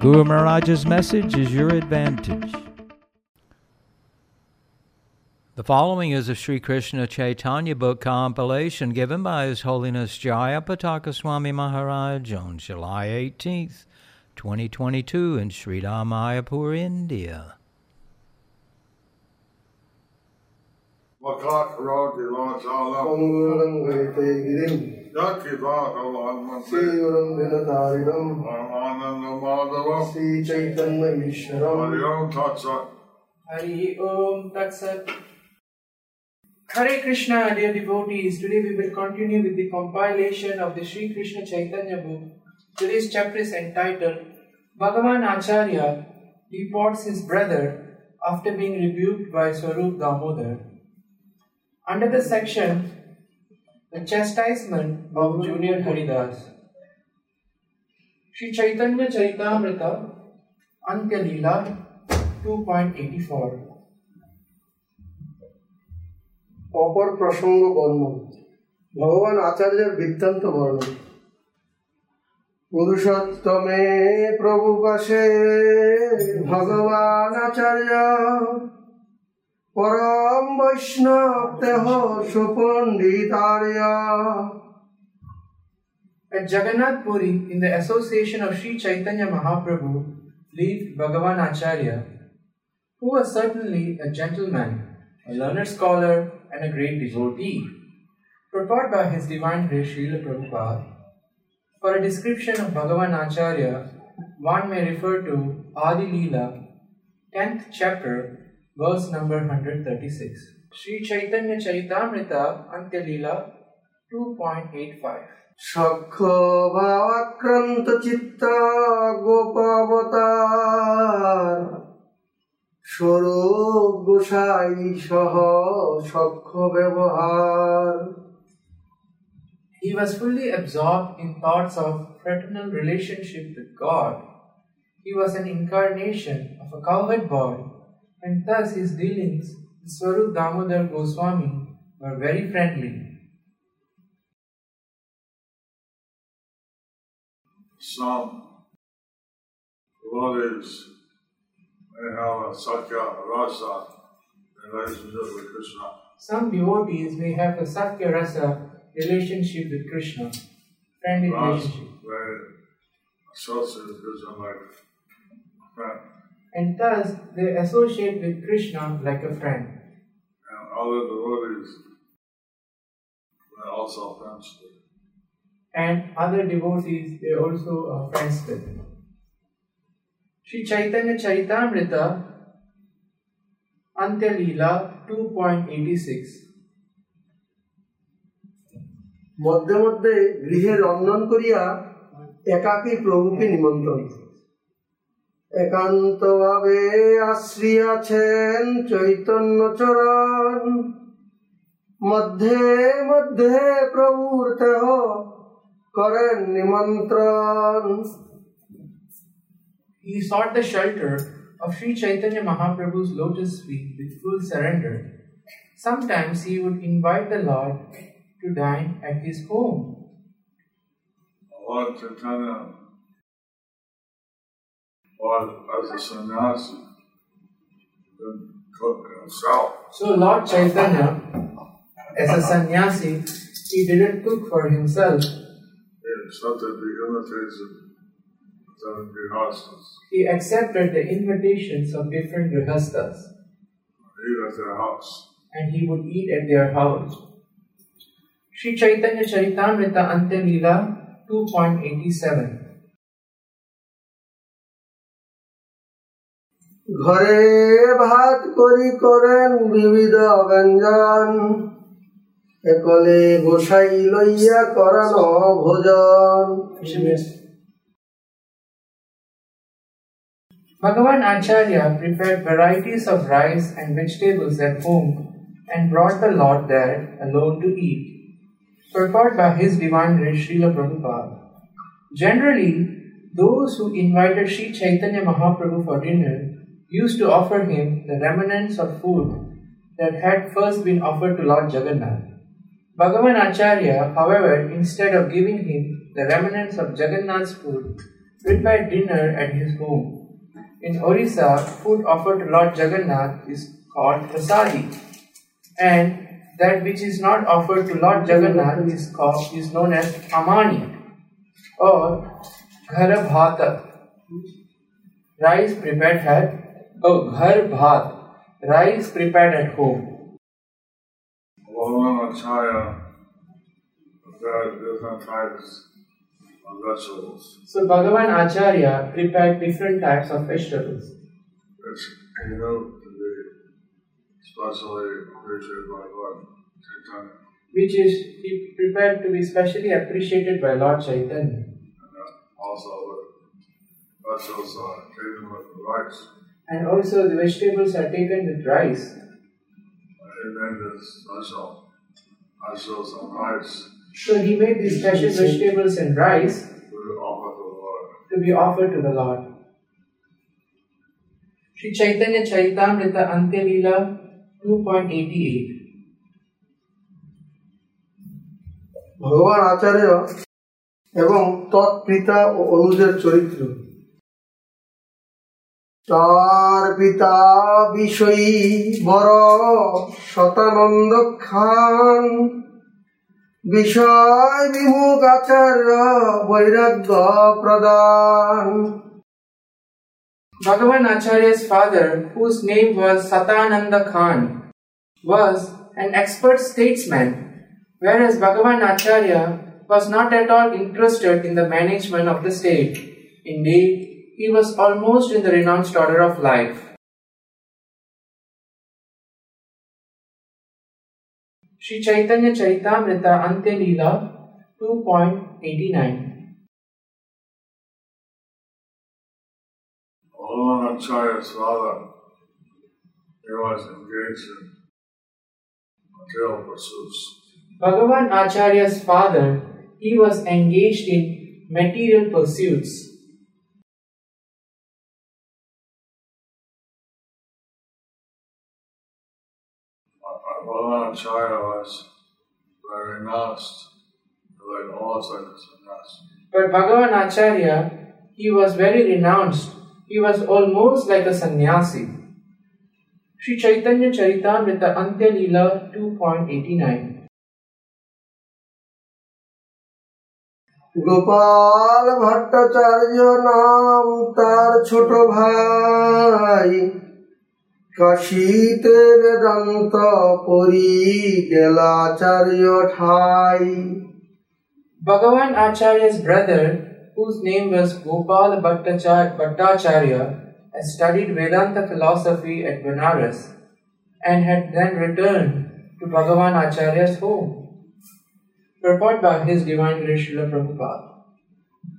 Guru Maharaj's message is your advantage. The following is a Sri Krishna Chaitanya book compilation given by His Holiness Jaya Pataka Swami Maharaj on July 18th, 2022 in Sri Mayapur, India. Makakaroti Vachala Mangalam Gaite Girim Yaki Bhagavan Srivaram Vinataridam Ananda Madhava Sri Chaitanya Ishwaram Hariom Tatsa Hari Om Sat. Hare Krishna, dear devotees. Today we will continue with the compilation of the Sri Krishna Chaitanya book. Today's chapter is entitled Bhagavan Acharya reports his brother after being rebuked by Swarup Damodar. Under the section The Chastisement of Junior Haridas. Sri Chaitanya Charitamrita Antya Leela 2.84 অপর প্রসঙ্গ বর্ণন ভগবান আচার্যের বৃত্তান্ত বর্ণন পুরুষোত্তমে প্রভু পাশে ভগবান আচার্য। পরম বৈষ্ণব দেহ সুপণ্ডিতার্য। At Jagannath Puri, in the association of Sri Chaitanya Mahaprabhu, lived Bhagavan Acharya, who was certainly a gentleman, a learned scholar, and a great devotee. Purport by His Divine Grace Srila Prabhupada. For a description of Bhagavan Acharya, one may refer to Adi Leela, 10th chapter, verse number 136. Sri Chaitanya Charitamrita Antya Leela 2.85. সক্ষ ভাবাক্রান্ত চিত্ত গোপাবতার স্বরূপ গোসাই সহ সক্ষ ব্যবহার He was fully absorbed in thoughts of fraternal relationship with God. He was an incarnation of a cowherd boy, and thus his dealings with Swarup Damodar Goswami were very friendly. Some devotees may have a Sakhya Rasa relationship with Krishna. Some devotees may have a Sakhya Rasa relationship with Krishna, friendly Rasa relationship, associate with Krishna like friend. and thus they associate with Krishna like a friend. And other devotees may also friends with. And other devotees they also are friends with. Sri Chaitanya Charitamrita Antya Leela 2.86 মধ্যে মধ্যে গৃহে রন্ধন করিয়া একাকী প্রভুকে নিমন্ত্রণ একান্ত ভাবে আশ্রিয়াছেন চৈতন্য চরণ মধ্যে মধ্যে প্রভুর দেহ करें निमंत्रण He sought the shelter of Sri Chaitanya Mahaprabhu's lotus feet with full surrender. Sometimes he would invite the Lord to dine at his home. Lord Chaitanya was as a sannyasi, cook himself. So Lord Chaitanya, as a sannyasi, he didn't cook for himself. It's not that. He accepted the invitations of different grihastas. Eat at their house. And he would eat at their house. Sri Chaitanya Charitamrita Antya Leela 2.87 ঘরে ভাত করি করেন বিবিধ ব্যঞ্জন একলে গোসাই লইয়া করানো ভোজন Bhagavan Acharya prepared varieties of rice and vegetables at home and brought the Lord there alone to eat. Purport by His Divine Grace Srila Prabhupada. Generally, those who invited Sri Chaitanya Mahaprabhu for dinner used to offer him the remnants of food that had first been offered to Lord Jagannath. Bhagavan Acharya, however, instead of giving him the remnants of Jagannath's food, prepared dinner at his home. In Orissa, food offered to Lord Jagannath is called prasadi, and that which is not offered to Lord Jagannath is called is known as amani or gharabhata. Rice prepared at oh ghar rice prepared at home. Prepared different types of vegetables, So Bhagavan Acharya prepared different types of vegetables, knew to be specially appreciated by Lord Chaitanya. which is he prepared to be specially appreciated by Lord Chaitanya. And also the vegetables are taken with rice. And also the vegetables are taken with rice. He made this special vegetables and rice So he made these special vegetables and rice to offer to the Lord. to be offered to the Lord. Sri Chaitanya Chaitamrita Antya Leela 2.88 ভগবান আচার্য এবং তৎপিতা ও অনুজের চরিত্র তার পিতা বিষয়ী বড় শতানন্দ খান বিষয় বিমুখ আচার্য বৈরাগ্য প্রদান Bhagavan Acharya's father, whose name was Satananda Khan, was an expert statesman, whereas Bhagavan Acharya was not at all interested in the management of the state. Indeed, he was almost in the renounced order of life. Sri Chaitanya Charitamrita Antya Leela 2.89 Bhagavan Acharya's father, he was engaged in material pursuits. Bhagavan Acharya's father, he was engaged in material pursuits. Bhagavan Acharya was very renounced, like almost like a sannyasi. But Bhagavan Acharya, he was very renounced. He was almost like a sannyasi. Sri Chaitanya Charitamrita Antya Leela 2.89 Gopal Bhattacharya নাম তার ছোট ভাই কাশীতে বেদান্ত পরি গেলাচার্য ঠাই Bhagavan Acharya's brother, whose name was Gopal Bhattachar- Bhattacharya, had studied Vedanta philosophy at Benares and had then returned to Bhagavan Acharya's home. Purport by His Divine Grace Srila Prabhupada.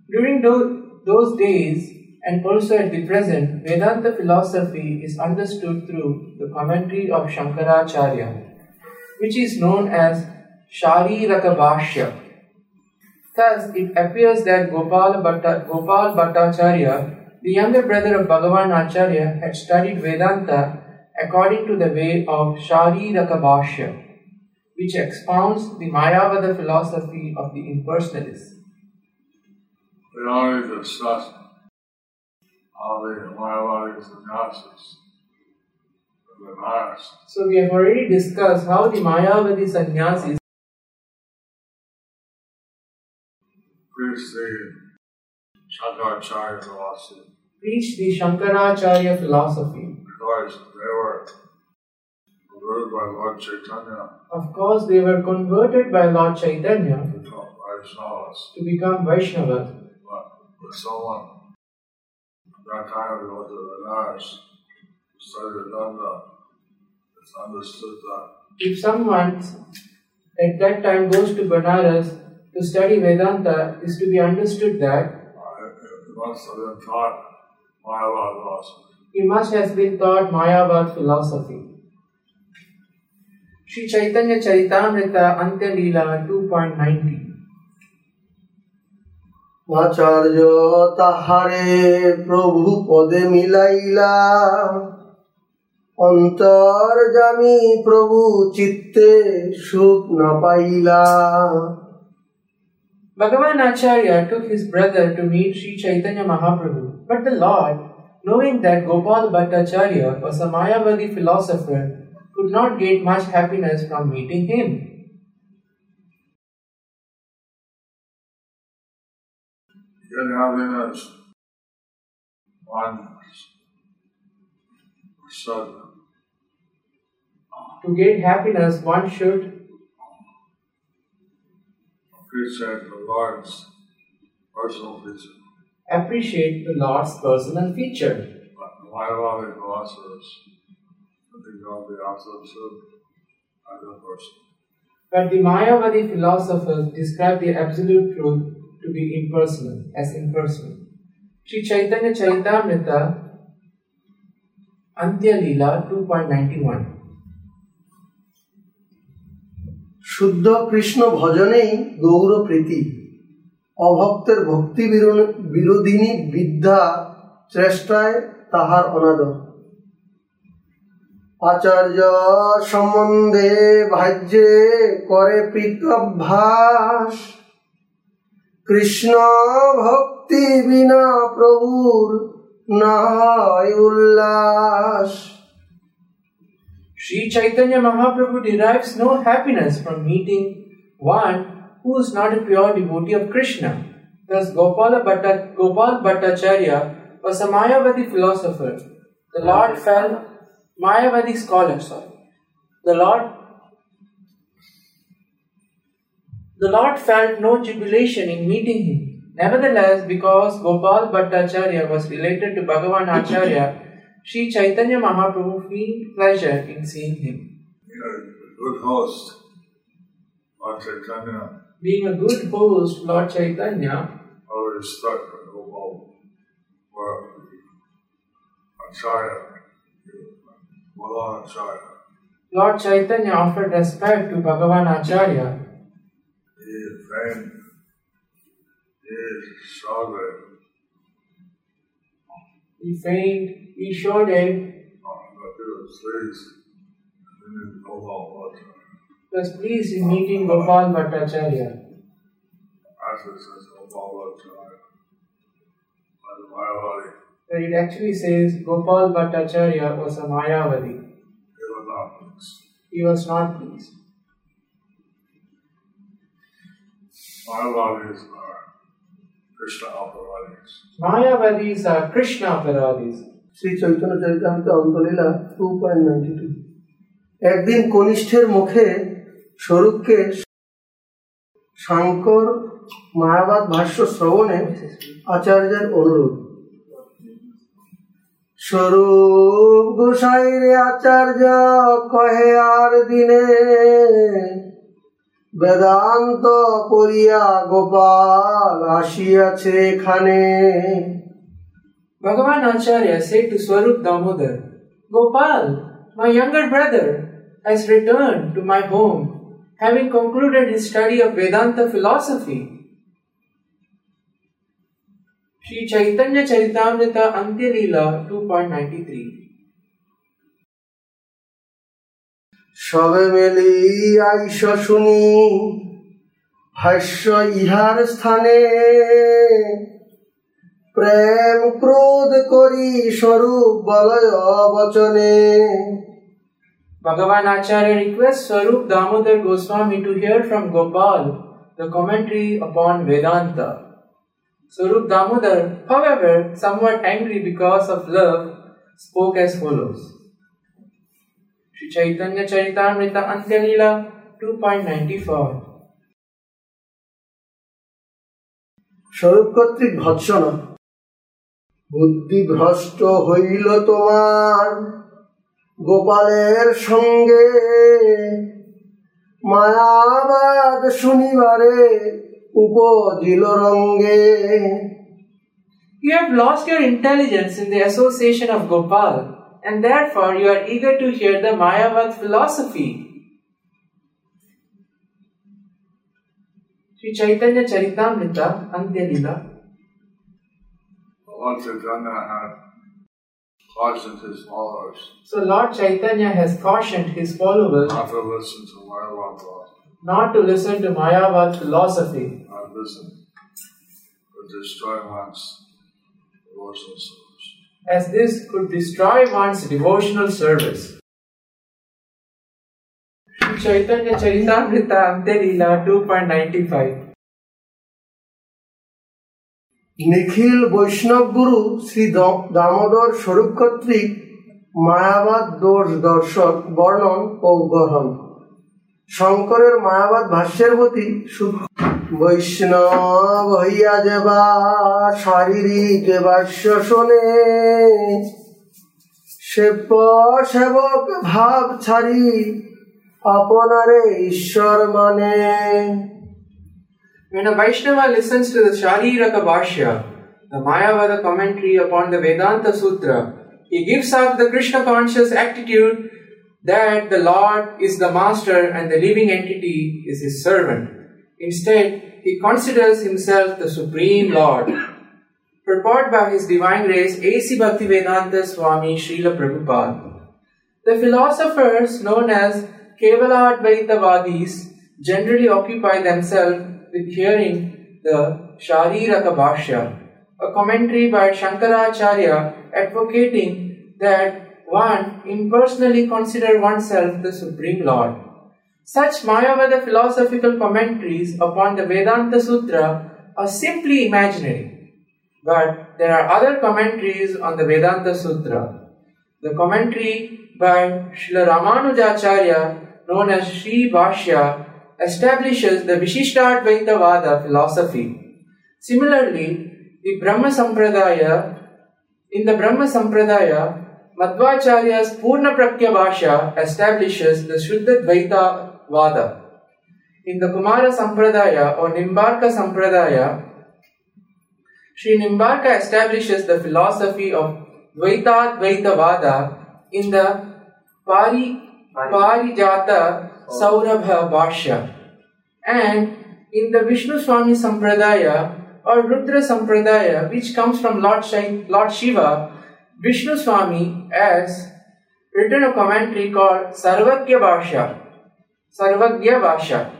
During tho- those days, and also at the present, Vedanta philosophy is understood through the commentary of Shankaracharya, which is known as Shariraka Bhashya. Thus, it appears that Gopal, Bhatta, Gopal Bhattacharya, the younger brother of Bhagavan Acharya, had studied Vedanta according to the way of Shariraka Bhashya, which expounds the Mayavada philosophy of the impersonalists. Discussed how the So, we have already discussed how the Mayavadi sannyasis preach the Shankaracharya philosophy preached the Shankaracharya philosophy. because they were converted by Lord Chaitanya Of course, they were converted by Lord Chaitanya to become Vaishnavas. to become Vaishnavas. But with someone that go to Benares, study Vedanta, it's understood that If someone at that time goes to Banaras to study Vedanta, is to be understood that it must have been taught Mayavad philosophy. he must have been taught Mayavad philosophy. Sri Chaitanya Charitamrita Antya Leela 2.90 আচার্য তাহারে প্রভু পদে মিলাইলা অন্তর জামি প্রভু চিত্তে সুখ না পাইলা Bhagavan Acharya took his brother to meet Sri Chaitanya Mahaprabhu, but the Lord, knowing that Gopal Bhattacharya was a Mayavadi philosopher, could not get much happiness from meeting him. Get happiness. One sadhana. To gain happiness, one should Appreciate the Lord's personal feature. appreciate the Lord's personal feature. But the Mayavadi philosophers, I think of the opposite as a person. But the Mayavadi philosophers describe the absolute truth to be impersonal, as impersonal. Sri Chaitanya Charitamrita Antya Leela 2.91 শুদ্ধ কৃষ্ণ ভজনেই গৌর প্রীতি। অভক্তের ভক্তি বিরো- বিরোধিনী বিদ্যা চেষ্টায় তাহার অনাদর। আচার্য সম্বন্ধে ভাজ্যে করে প্রীতভ্যাস কৃষ্ণ ভক্তি বিনা প্রভুর না হয় উল্লাস Sri Chaitanya Mahaprabhu derives no happiness from meeting one who is not a pure devotee of Krishna. Thus, Gopala Bhatta, Gopal Bhattacharya was a Mayavadi philosopher. The Lord felt Mayavadi scholar, sorry. The Lord the Lord felt no jubilation in meeting him. Nevertheless, because Gopal Bhattacharya was related to Bhagavan Acharya, Sri Chaitanya Mahaprabhu felt pleasure in seeing him. Know, a good host, Lord Chaitanya, Being a good host, Lord Chaitanya always stuck with Gopal, or Acharya, Malan Acharya. Lord Chaitanya offered respect to Bhagavan Acharya. He famed, he He feigned, he showed it, was pleased, Gopal Acharya. was pleased in meeting Gopal Bhattacharya. Actually says Gopal Acharya, but But it actually says Gopal Bhattacharya was a Mayavadi. he was not pleased. Mayavadis are Krishna Aparadis. Mayavadis are Krishna Aparadis. Shri Chaitanya Charitamrita Antyalila two point ninety two একদিন কনিষ্ঠের মুখে স্বরূপকে শাঙ্কর মায়াবাদ ভাষ্য শ্রবণে আচার্যের অনুরোধ স্বরূপ গোসাই রে আচার্য কহে আর দিনে বেদান্ত পড়িয়া গোপাল আসিয়াছে এখানে Bhagavan Acharya said to Swarup Damodar, Gopal, my younger brother, has returned to my home, having concluded his study of Vedanta philosophy. Sri Chaitanya Charitamrita Antya Leela 2.93 সবে মেলি আইস শুনি ভাষ্য ইহার স্থানে প্রেম ক্রোধ করি স্বরূপ বলয় বচনে Bhagavan Acharya requests Swarup Damodar Goswami to hear from Gopal the commentary upon Vedanta. Swarup Damodar, however, somewhat angry because of love, spoke as follows. Shri Chaitanya Charitamrita Antya लीला 2.94 स्वरूप कर्तृक বুদ্ধি ভ্রষ্ট হইল তোমার। গোপালের সঙ্গে মায়াবাদ শনিবারে উপজিল রঙ্গে। You have lost your intelligence in the association of Gopal and therefore you are eager to hear the Mayavad philosophy. Sri Chaitanya Charitamrita Antya Lila Lord Chaitanya had cautioned his followers. So Lord Chaitanya has cautioned his followers not to listen to Mayavada, not to listen to Mayavad philosophy, not listen. To destroy one's devotional. As this could destroy one's devotional service. Chaitanya Charitamrita Antya Lila 2.95 নিখিল বৈষ্ণব গুরু শ্রী দ- দামোদর স্বরূপ কর্তৃক মায়াবাদ দোষ দর্শক বর্ণন ও গ্রহণ শঙ্করের মায়াবাদ ভাষ্যের প্রতি বৈষ্ণব হইয়া যেবা শারীরিক ভাষ্য শোনে সেব্য সেবক ভাব ছাড়ি আপনারে ঈশ্বর মানে When a Vaishnava listens to the Shariraka Bhashya, the Mayavada commentary upon the Vedanta Sutra, he gives up the Krishna conscious attitude that the Lord is the master and the living entity is his servant. Instead, he considers himself the supreme Lord. Purport by His Divine Grace A.C. Bhaktivedanta Swami Srila Prabhupada. The philosophers known as Kevala Advaitavadis generally occupy themselves with hearing the Shariraka Bhashya, a commentary by Shankaracharya advocating that one impersonally consider oneself the Supreme Lord. Such Mayavada philosophical commentaries upon the Vedanta Sutra are simply imaginary. But there are other commentaries on the Vedanta Sutra. The commentary by Srila Ramanujacharya, known as Sri Bhashya, establishes the Vishishtadvaitavada philosophy. Similarly, the Brahma Sampradaya, in the Brahma Sampradaya, Madhvacharya's Purna Prajna Bhashya establishes the Shuddha Dvaita In the Kumara Sampradaya or Nimbarka Sampradaya, Sri Nimbarka establishes the philosophy of Dvaita Dvaita Vada in the Pari, Parijata Saurabha Bhashya. And in the Vishnu Swami Sampradaya or Rudra Sampradaya, which comes from Lord, Shai, Lord Shiva, Vishnu Swami has written a commentary called Sarvagya Bhashya, Sarvagya Bhashya,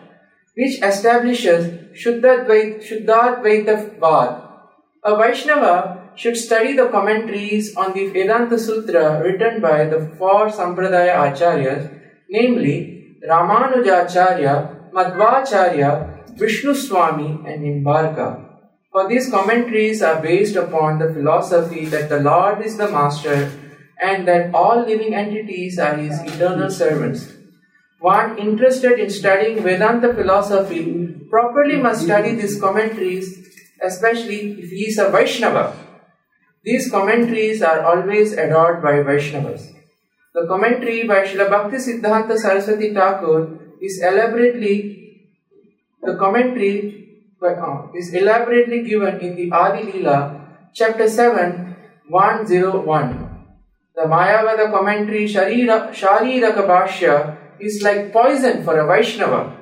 which establishes Shuddhadvait, Shuddhadvaita Vad. A Vaishnava should study the commentaries on the Vedanta Sutra written by the four Sampradaya Acharyas, namely Ramanujacharya, Madhvacharya, Vishnu Swami, and Nimbarka. For these commentaries are based upon the philosophy that the Lord is the Master and that all living entities are His eternal servants. One interested in studying Vedanta philosophy properly must study these commentaries, especially if he is a Vaishnava. These commentaries are always adored by Vaishnavas. The commentary by Srila Bhakti Siddhanta Saraswati Thakur is elaborately the commentary uh, is elaborately given in the Adi Leela, chapter 7, 101. The Mayavada commentary Shariraka Bhashya is like poison for a Vaishnava.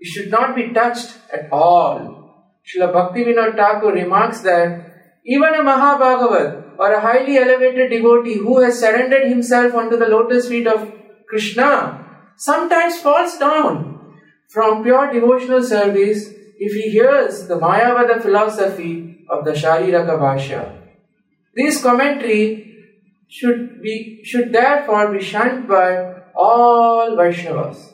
It should not be touched at all. Srila Bhaktivinoda Thakur remarks that even a Mahabhagavat or a highly elevated devotee who has surrendered himself unto the lotus feet of Krishna sometimes falls down from pure devotional service if he hears the Mayavada philosophy of the Shariraka Bhashya. This commentary should be should therefore be shunned by all Vaishnavas.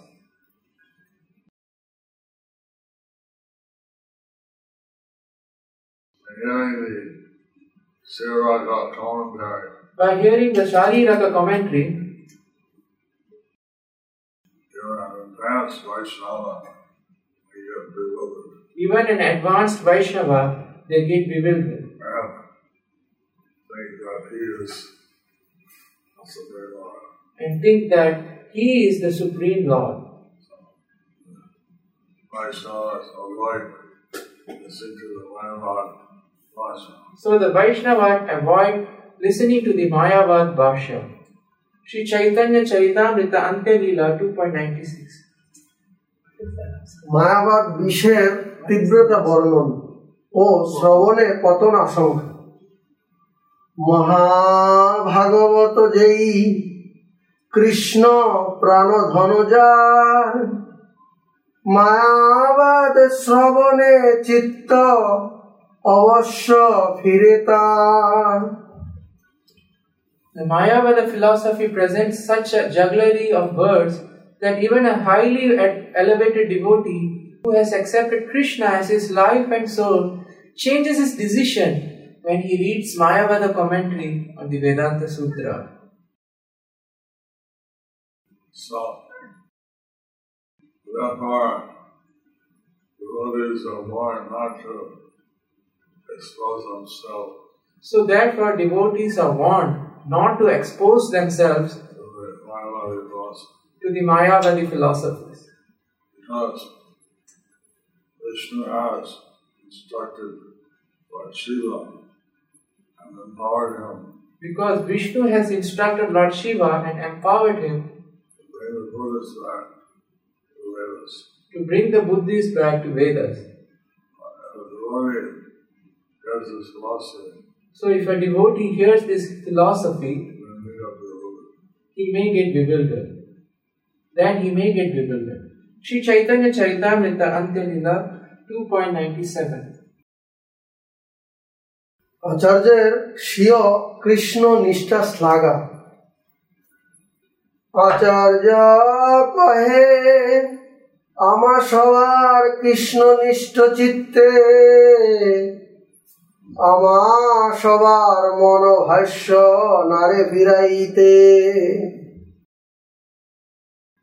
By hearing the Shariraka commentary, even an advanced Vaishnava, they get bewildered And think that he is the Supreme Lord and think that he is the supreme lord. So the Vaishnava avoid listening to the Mayavad Bhashya. Sri Chaitanya Charitamrita Antya Lila 2.96. Mayavad Vishayar Tibrata Varnam O Sravane Patan Asankha Mahabhagavata Krishna প্রাণ ধনজার মায়াবাদ শ্রবণে চিত্ত অবশ্য ফিরে তার The Mayavada philosophy presents such a jugglery of words that even a highly e- elevated devotee who has accepted Krishna as his life and soul changes his decision when he reads Mayavada commentary on the Vedanta Sutra. So, therefore, devotees are warned not to expose themselves. So therefore devotees are warned not to expose themselves to the Mayavadi philosophy. to the Mayavadi philosophies. because Vishnu has instructed Lord Shiva and empowered him. Because Vishnu has instructed Lord Shiva and empowered him the Buddhists back to the Vedas. to bring the Buddhists back to Vedas. And the devotee has this philosophy So if a devotee hears this philosophy, and made up the Buddha. he may get bewildered. Then he may get bewildered. Sri Chaitanya Charitamrita Antyalila 2.97 আচার্যের স্বীয় কৃষ্ণ নিষ্ঠা শ্লাঘা আচার্য কহে আমা সবার কৃষ্ণ নিষ্ঠ চিত্তে আমা সবার মনোভাষ্য নারে ফিরাইতে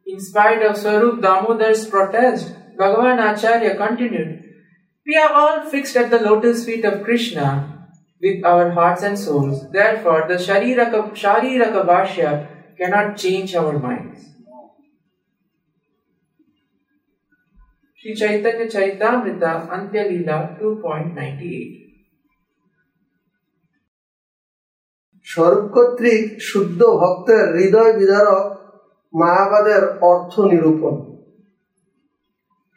In spite of Swarup Damodar's protest, Bhagavan Acharya continued, We are all fixed at the lotus feet of Krishna with our hearts and souls. Therefore, the Shariraka, Shariraka Bhashya cannot change our minds. Sri Chaitanya Charitamrita Antya Leela 2.98 স্বরূপ কর্তৃক শুদ্ধ ভক্তের হৃদয় বিদারক মায়াবাদের অর্থ নিরূপণ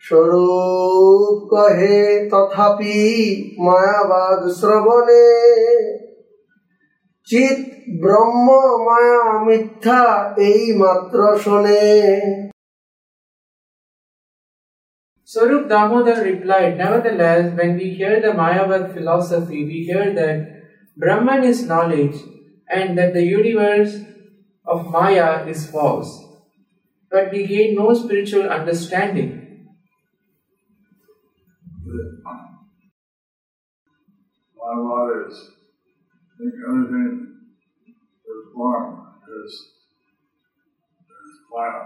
স্বরূপ কহে তথাপি মায়াবাদ শ্রবণে চিত ব্রহ্ম মায়া মিথ্যা এই মাত্র শোনে Swarup Damodar replied, Nevertheless, when we hear the Mayavad philosophy, we hear that Brahman is knowledge and that the universe of Maya is false. But we gain no spiritual understanding. My mother think anything is form is is Maya.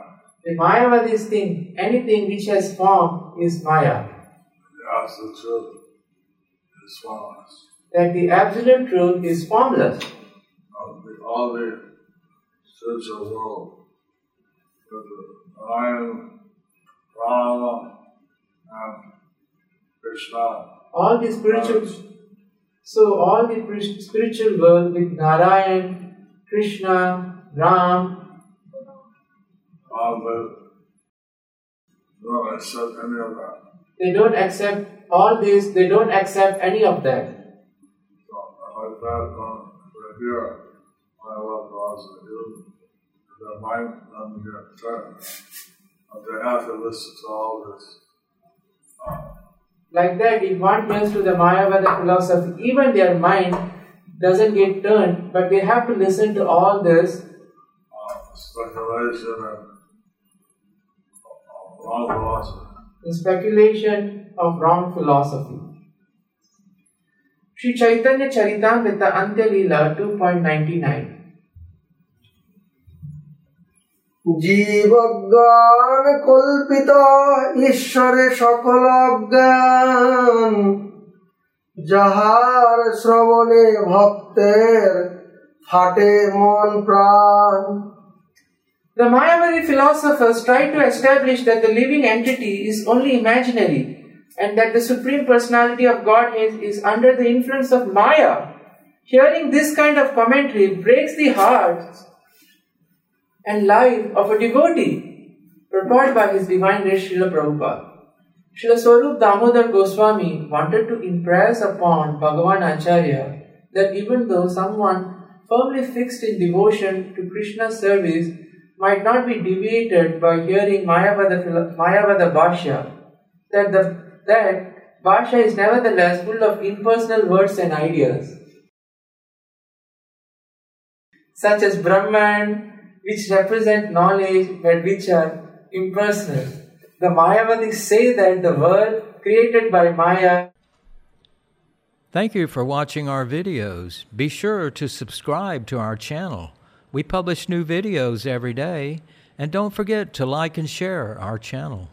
The Mayavadis think anything which has form is Maya, The absolute truth is formless. that the absolute truth is formless. Of the, all the spiritual world, the Narayan, Rama, and Krishna, All the spiritual, so all the spiritual world with Narayan, Krishna, Ram, all the don't accept any of that. They don't accept all this, they don't accept any of that. So like that, um, right here, my love laws of you, their mind doesn't get turned. They have to listen to all this. Uh, Like that, if one turns to the Mayavada philosophy, even their mind doesn't get turned, but they have to listen to all this speculation and wrong philosophy. the speculation of wrong philosophy. Sri Chaitanya Charitamrita Antya Leela 2.99 জীবজ্ঞান কল্পিত ঈশ্বরে সকল অজ্ঞান যাহার শ্রবণে ভক্তের ফাটে মন প্রাণ The Mayavadi philosophers try to establish that the living entity is only imaginary, and that the Supreme Personality of Godhead is under the influence of Maya. Hearing this kind of commentary breaks the heart and life of a devotee, prepared by His Divine Grace Srila Prabhupada. Srila Swarup Damodar Goswami wanted to impress upon Bhagavan Acharya that even though someone firmly fixed in devotion to Krishna's service might not be deviated by hearing Mayavada, Mayavada Bhashya, that, the, that Bhashya is nevertheless full of impersonal words and ideas, such as Brahman, which represent knowledge but which are impersonal. The Mayavadis say that the world created by Maya Thank you for watching our videos. Be sure to subscribe to our channel. We publish new videos every day, and don't forget to like and share our channel.